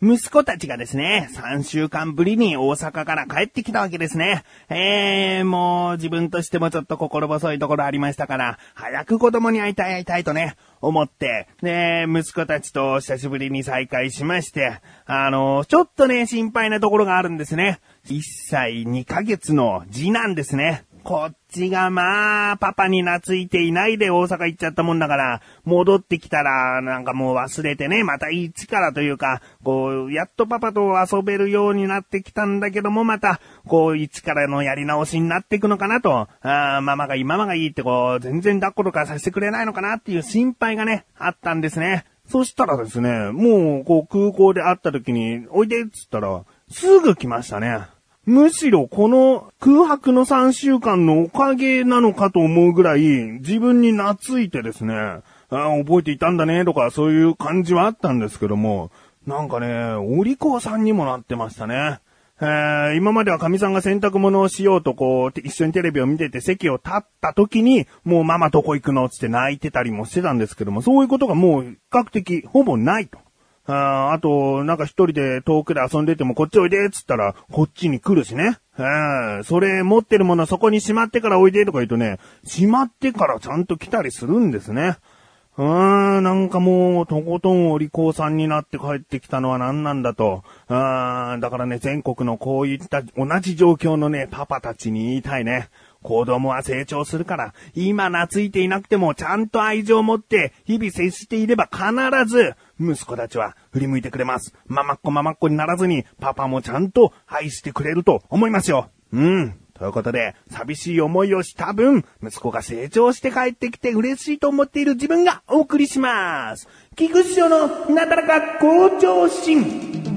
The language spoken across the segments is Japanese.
息子たちがですね、3週間ぶりに大阪から帰ってきたわけですね。えー、もう自分としてもちょっと心細いところありましたから、早く子供に会いたい会いたいとね、思って、で、息子たちと久しぶりに再会しまして、あの、ちょっとね、心配なところがあるんですね。1歳2ヶ月の次男ですね。こっちがまあ、パパに懐いていないで大阪行っちゃったもんだから、戻ってきたら、なんかもう忘れてね、また一からというか、こう、やっとパパと遊べるようになってきたんだけども、また、こう、一からのやり直しになっていくのかなと、あママがいい、ママがいいってこう、全然抱っことかさせてくれないのかなっていう心配がね、あったんですね。そしたらですね、もう、こう、空港で会った時に、おいでっつったら、すぐ来ましたね。むしろこの空白の3週間のおかげなのかと思うぐらい自分に懐いてですね、あ覚えていたんだねとかそういう感じはあったんですけども、なんかね、お利口さんにもなってましたね。えー、今までは神さんが洗濯物をしようとこう、一緒にテレビを見てて席を立った時に、もうママどこ行くの？つって泣いてたりもしてたんですけども、そういうことがもう比較的ほぼないと。ああと、なんか一人で遠くで遊んでてもこっちおいでっつったら、こっちに来るしね。えそれ持ってるものそこにしまってからおいでとか言うとね、しまってからちゃんと来たりするんですね。うーん、なんかもう、とことんお利口さんになって帰ってきたのは何なんだと。あだからね、全国のこういった同じ状況のね、パパたちに言いたいね。子供は成長するから、今懐いていなくてもちゃんと愛情を持って日々接していれば必ず息子たちは振り向いてくれます。ママっ子ママっ子にならずにパパもちゃんと愛してくれると思いますよ。うん。ということで、寂しい思いをした分、息子が成長して帰ってきて嬉しいと思っている自分がお送りします。菊池城のなだらか向上心。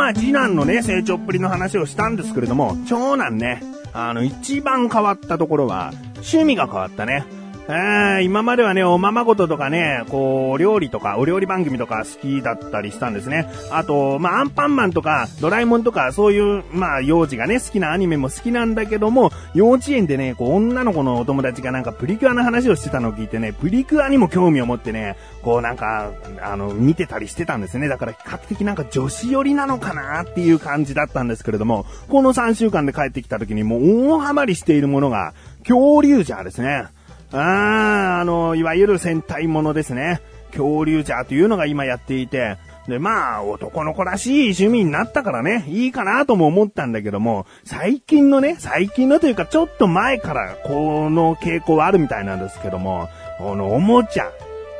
まあ次男のね、成長っぷりの話をしたんですけれども、長男ね、あの一番変わったところは、趣味が変わったね。え今まではね、おままごととかね、こう、料理とか、お料理番組とか好きだったりしたんですね。あと、まあ、アンパンマンとか、ドラえもんとか、そういう、まあ、幼児がね、好きなアニメも好きなんだけども、幼稚園でね、こう、女の子のお友達がなんかプリキュアの話をしてたのを聞いてね、プリキュアにも興味を持ってね、こうなんか、あの、見てたりしてたんですね。だから比較的なんか女子寄りなのかなっていう感じだったんですけれども、この3週間で帰ってきた時にもう大ハマりしているものが、恐竜ジャーですね。ああ、あの、いわゆる戦隊ものですね。恐竜ジャーというのが今やっていて、で、まあ、男の子らしい趣味になったからね、いいかなとも思ったんだけども、最近のね、最近のというか、ちょっと前から、この傾向はあるみたいなんですけども、このおもちゃ、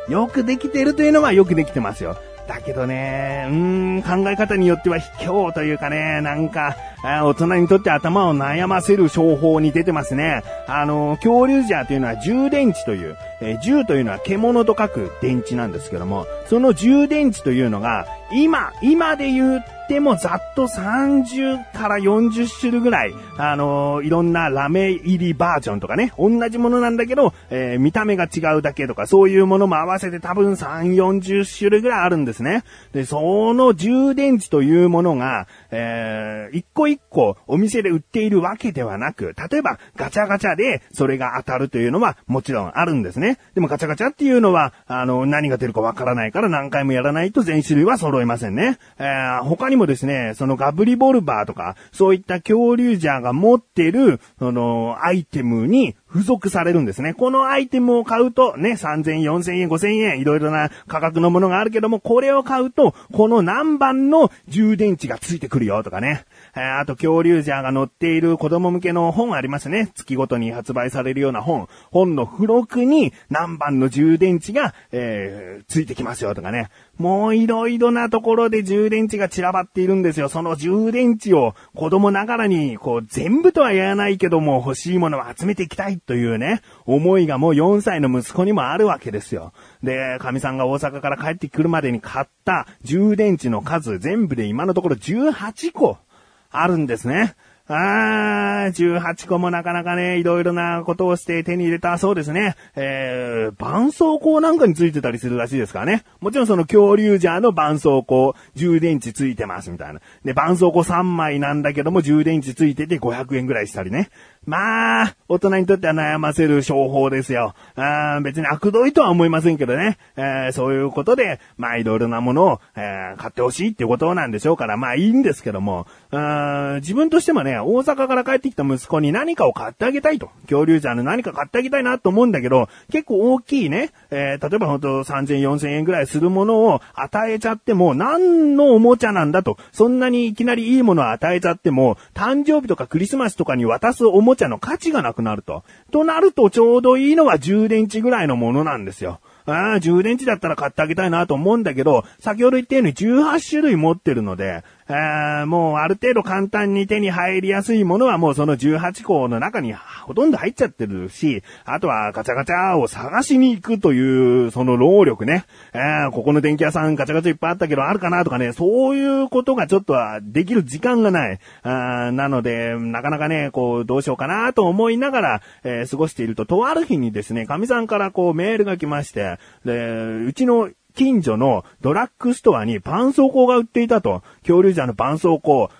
よくできてるというのはよくできてますよ。だけどね、うーん、考え方によっては卑怯というかね、なんか、大人にとって頭を悩ませる商法に出てますね。あの、恐竜ジャーというのは充電池という、えー、銃というのは獣と書く電池なんですけども、その充電池というのが、今、今で言うてもざっと30から40種類ぐらい、あのー、いろんなラメ入りバージョンとかね、同じものなんだけど、えー、見た目が違うだけとか、そういうものも合わせて多分3、40種類ぐらいあるんですね。で、その充電池というものが、えー、一個一個お店で売っているわけではなく、例えばガチャガチャでそれが当たるというのはもちろんあるんですね。でもガチャガチャっていうのは、あの、何が出るかわからないから何回もやらないと全種類は揃いませんね。えー、他にもですね、そのガブリボルバーとか、そういった恐竜ジャーが持ってる、その、アイテムに付属されるんですね。このアイテムを買うと、ね、3000、4000円、5000円、いろいろな価格のものがあるけども、これを買うと、この何番の充電池がついてくるよとかね。えあと、恐竜ジャーが載っている子供向けの本ありますね。月ごとに発売されるような本。本の付録に何番の充電池が、えー、ついてきますよとかね。もういろいろなところで充電池が散らばっているんですよ。その充電池を子供ながらに、こう、全部とは言わないけども、欲しいものを集めていきたいというね、思いがもう4歳の息子にもあるわけですよ。で、神さんが大阪から帰ってくるまでに買った充電池の数、全部で今のところ18個あるんですね。あー、18個もなかなかね、いろいろなことをして手に入れたそうですね。えー、絆創膏なんかについてたりするらしいですからね。もちろんその恐竜ジャーの絆創膏、充電池ついてますみたいな。で、絆創膏3枚なんだけども充電池ついてて500円ぐらいしたりね。まあ、大人にとっては悩ませる商法ですよ。あ別に悪どいとは思いませんけどね。えー、そういうことで、まあいろいろなものを、えー、買ってほしいっていうことなんでしょうから、まあいいんですけども、自分としてもね、大阪から帰ってきた息子に何かを買ってあげたいと。恐竜ジャーの何か買ってあげたいなと思うんだけど、結構大きいね、えー、例えばほんと3000、4000円ぐらいするものを与えちゃっても、何のおもちゃなんだと。そんなにいきなりいいものを与えちゃっても、誕生日とかクリスマスとかに渡すおももちゃの価値がなくなると。となるとちょうどいいのは充電池ぐらいのものなんですよ。ああ、充電池だったら買ってあげたいなと思うんだけど、先ほど言ったように18種類持ってるので、えー、もうある程度簡単に手に入りやすいものはもうその18個の中にほとんど入っちゃってるし、あとはガチャガチャを探しに行くというその労力ね。えー、ここの電気屋さんガチャガチャいっぱいあったけどあるかなとかね、そういうことがちょっとはできる時間がない。あなので、なかなかね、こうどうしようかなと思いながら、えー、過ごしていると、とある日にですね、神さんからこうメールが来まして、で、うちの近所のドラッグストアに絆創膏が売っていたと。恐竜じゃの絆創膏。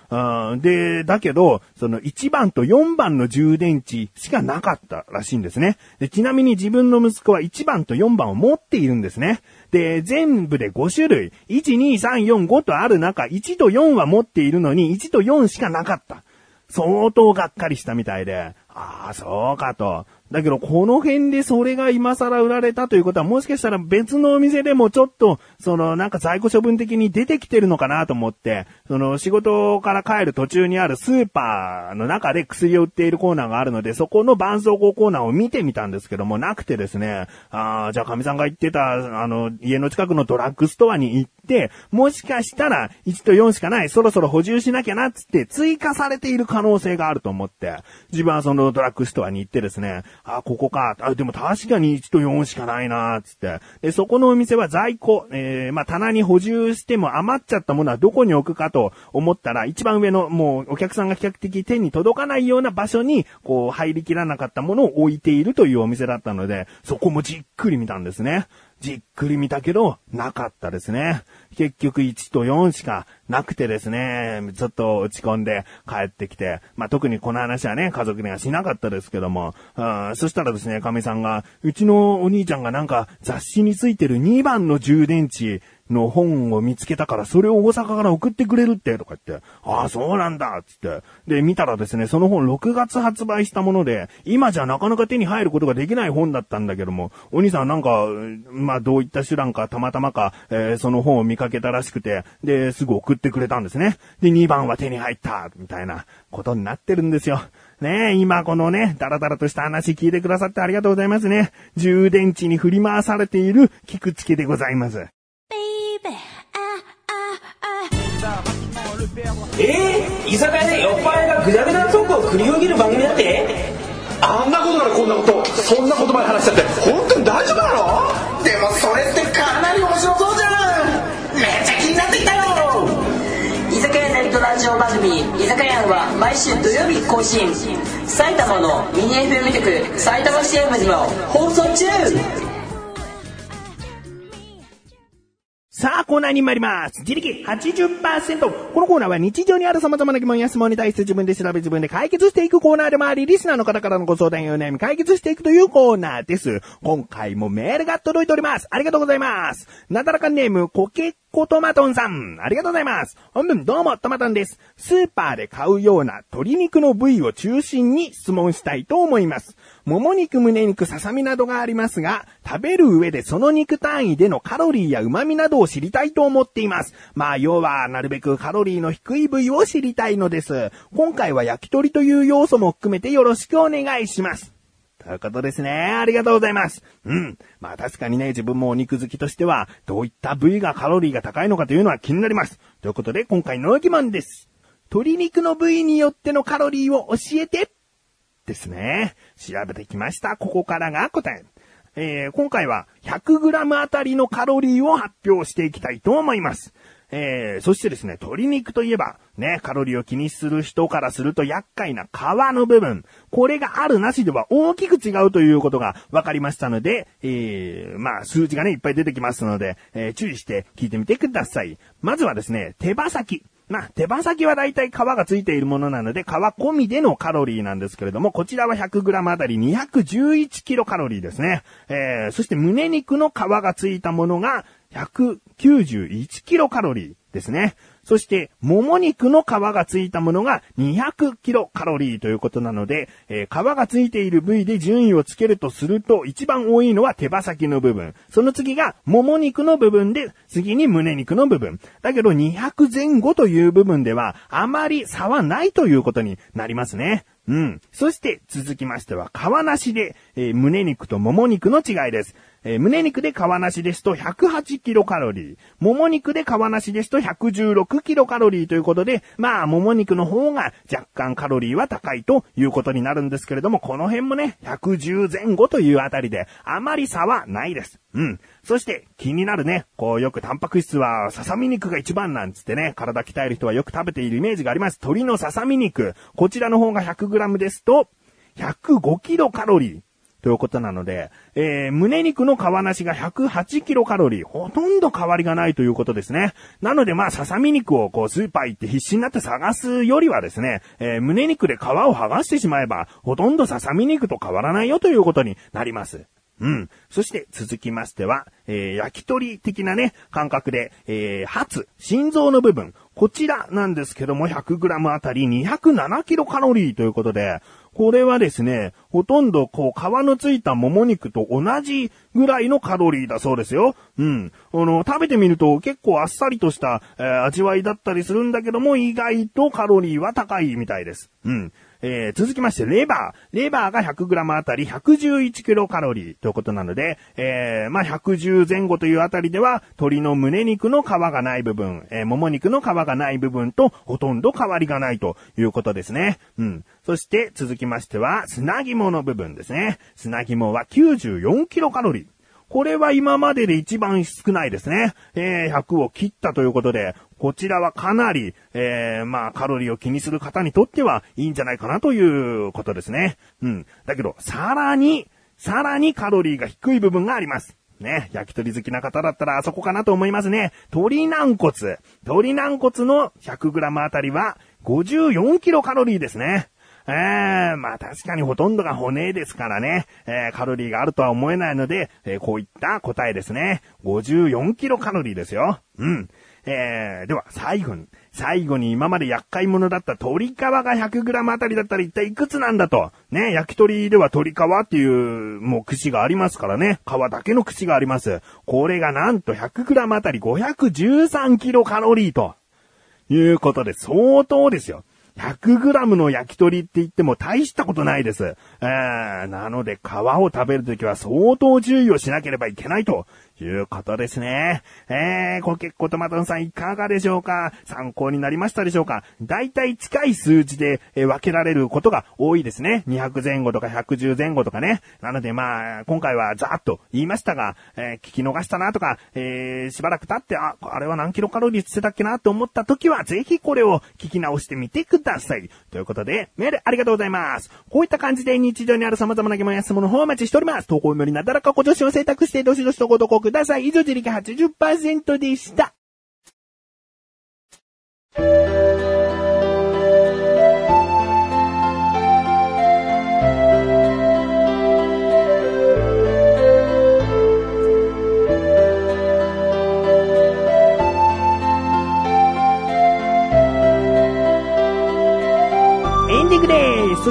うん、で、だけど、その1番と4番の充電池しかなかったらしいんですね。で、ちなみに自分の息子は1番と4番を持っているんですね。で、全部で5種類、1、2、3、4、5とある中、1と4は持っているのに、1と4しかなかった。相当がっかりしたみたいで、ああ、そうかと。だけど、この辺でそれが今更売られたということは、もしかしたら別のお店でもちょっと、その、なんか在庫処分的に出てきてるのかなと思って、その、仕事から帰る途中にあるスーパーの中で薬を売っているコーナーがあるので、そこの絆創膏コーナーを見てみたんですけども、なくてですね、ああ、じゃあ神さんが言ってた、あの、家の近くのドラッグストアに行って、もしかしたら1と4しかない、そろそろ補充しなきゃなつって追加されている可能性があると思って、自分はそのドラッグストアに行ってですね、あ、ここか。あ、でも確かに1と4しかないなつって。で、そこのお店は在庫、えー、まあ、棚に補充しても余っちゃったものはどこに置くかと思ったら、一番上の、もう、お客さんが比較的手に届かないような場所に、こう、入りきらなかったものを置いているというお店だったので、そこもじっくり見たんですね。じっくり見たけど、なかったですね。結局1と4しかなくてですね、ちょっと落ち込んで帰ってきて、まあ、特にこの話はね、家族にはしなかったですけども、あそしたらですね、神さんが、うちのお兄ちゃんがなんか雑誌についてる2番の充電池、の本を見つけたから、それを大阪から送ってくれるって、とか言って、ああ、そうなんだ、つって。で、見たらですね、その本6月発売したもので、今じゃなかなか手に入ることができない本だったんだけども、お兄さんなんか、まあ、どういった手段か、たまたまか、えー、その本を見かけたらしくて、で、すぐ送ってくれたんですね。で、2番は手に入った、みたいなことになってるんですよ。ねえ、今このね、ダラダラとした話聞いてくださってありがとうございますね。充電池に振り回されている菊池でございます。えー、居酒屋で酔っ払いがぐだぐだトークを繰り広げる番組だって？あんなことからこんなこと。そんな言葉で話しちゃって。本当に大丈夫なの？でもそれってかなり面白そうじゃん。めっちゃ気になってきたよ。居酒屋ネットラジオ番組「居酒屋」は毎週土曜日更新。埼玉のミニ FM 局埼玉 CM でも放送中さあ、コーナーに参ります。自力80%。このコーナーは日常にある様々な疑問や質問に対して自分で調べ自分で解決していくコーナーでもあり、リスナーの方からのご相談やお悩み解決していくというコーナーです。今回もメールが届いております。ありがとうございます。なだらかネーム、コケコトマトンさん。ありがとうございます。本文どうも、トマトンです。スーパーで買うような鶏肉の部位を中心に質問したいと思います。もも肉、胸肉、ささみなどがありますが、食べる上でその肉単位でのカロリーや旨味などを知りたいと思っています。まあ、要は、なるべくカロリーの低い部位を知りたいのです。今回は焼き鳥という要素も含めてよろしくお願いします。ということですね。ありがとうございます。うん。まあ確かにね、自分もお肉好きとしては、どういった部位がカロリーが高いのかというのは気になります。ということで、今回の疑問です。鶏肉の部位によってのカロリーを教えてですね。調べてきました。ここからが答え。えー、今回は 100g あたりのカロリーを発表していきたいと思います。えー、そしてですね、鶏肉といえば、ね、カロリーを気にする人からすると厄介な皮の部分。これがあるなしでは大きく違うということが分かりましたので、えー、まあ、数字がね、いっぱい出てきますので、えー、注意して聞いてみてください。まずはですね、手羽先。まあ、手羽先はだいたい皮がついているものなので、皮込みでのカロリーなんですけれども、こちらは 100g あたり211キロカロリーですね。えー、そして胸肉の皮がついたものが191キロカロリーですね。そして、もも肉の皮がついたものが200キロカロリーということなので、えー、皮がついている部位で順位をつけるとすると、一番多いのは手羽先の部分。その次が、もも肉の部分で、次に胸肉の部分。だけど、200前後という部分では、あまり差はないということになりますね。うん。そして続きましては、皮なしで、えー、胸肉ともも肉の違いです。えー、胸肉で皮なしですと108キロカロリー。もも肉で皮なしですと116キロカロリーということで、まあ、もも肉の方が若干カロリーは高いということになるんですけれども、この辺もね、110前後というあたりで、あまり差はないです。うん。そして気になるね、こうよくタンパク質はささみ肉が一番なんつってね、体鍛える人はよく食べているイメージがあります。鶏のささみ肉。こちらの方が 100g ですと、105キロカロリー。ということなので、えー、胸肉の皮なしが108キロカロリー、ほとんど変わりがないということですね。なのでまあ、ささみ肉をこう、スーパー行って必死になって探すよりはですね、えー、胸肉で皮を剥がしてしまえば、ほとんどささみ肉と変わらないよということになります。うん。そして続きましては、えー、焼き鳥的なね、感覚で、えー、発、心臓の部分。こちらなんですけども、100g あたり 207kcal ということで、これはですね、ほとんどこう皮のついたもも肉と同じぐらいのカロリーだそうですよ。うん。あの、食べてみると結構あっさりとした、えー、味わいだったりするんだけども、意外とカロリーは高いみたいです。うん。えー、続きまして、レバー。レバーが 100g あたり111キロカロリーということなので、えー、まあ、110前後というあたりでは、鶏の胸肉の皮がない部分、えー、もも肉の皮がない部分とほとんど変わりがないということですね。うん。そして続きましては、砂肝の部分ですね。砂肝は94キロカロリー。これは今までで一番少ないですね。えー、100を切ったということで、こちらはかなり、えー、まあ、カロリーを気にする方にとってはいいんじゃないかなということですね。うん。だけど、さらに、さらにカロリーが低い部分があります。ね、焼き鳥好きな方だったらあそこかなと思いますね。鶏軟骨。鶏軟骨の 100g あたりは54キロカロリーですね。えー、まあ確かにほとんどが骨ですからね、えー、カロリーがあるとは思えないので、えー、こういった答えですね。54キロカロリーですよ。うん。えー、では最後に、最後に今まで厄介者だった鶏皮が 100g あたりだったら一体いくつなんだと。ね、焼き鳥では鶏皮っていう、もう串がありますからね。皮だけの串があります。これがなんと 100g あたり513キロカロリーと。いうことで相当ですよ。100g の焼き鳥って言っても大したことないです。えー、なので皮を食べるときは相当注意をしなければいけないということですね。えー、こけっことまとんさんいかがでしょうか？参考になりましたでしょうか？大体近い数字で、え分けられることが多いですね。200前後とか110前後とかね。なのでまあ、今回はざーっと言いましたが、えー、聞き逃したなとか、えー、しばらく経って、あ、あれは何キロカロリーってたっけなと思った時は、ぜひこれを聞き直してみてください。ということで、メールありがとうございます。こういった感じで日常にある様々な疑問や質問の方をお待ちしております。投稿よりなだらかご助手を選択して、どしどしとご投稿ください。以上、自力80%でした。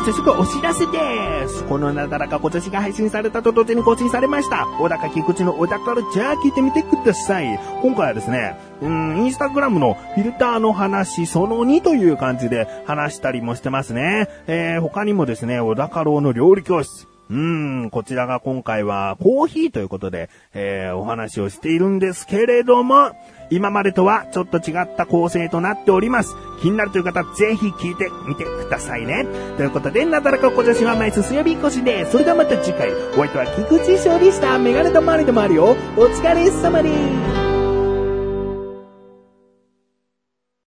早速お知らせです。このなだらか今年が配信されたと同時に更新されました。小高菊池の小高ルチャー聞いてみてください。今回はですね、うん、インスタグラムのフィルターの話その2という感じで話したりもしてますね。えー、他にもですね、小高郎の料理教室。うん、こちらが今回はコーヒーということで、えー、お話をしているんですけれども、今までとはちょっと違った構成となっております。気になるという方、ぜひ聞いてみてくださいね。ということで、なだらか小女子は毎日水曜日越しで、それではまた次回、お相手は菊池勝利したメガネとマリでもあるよ。お疲れ様です。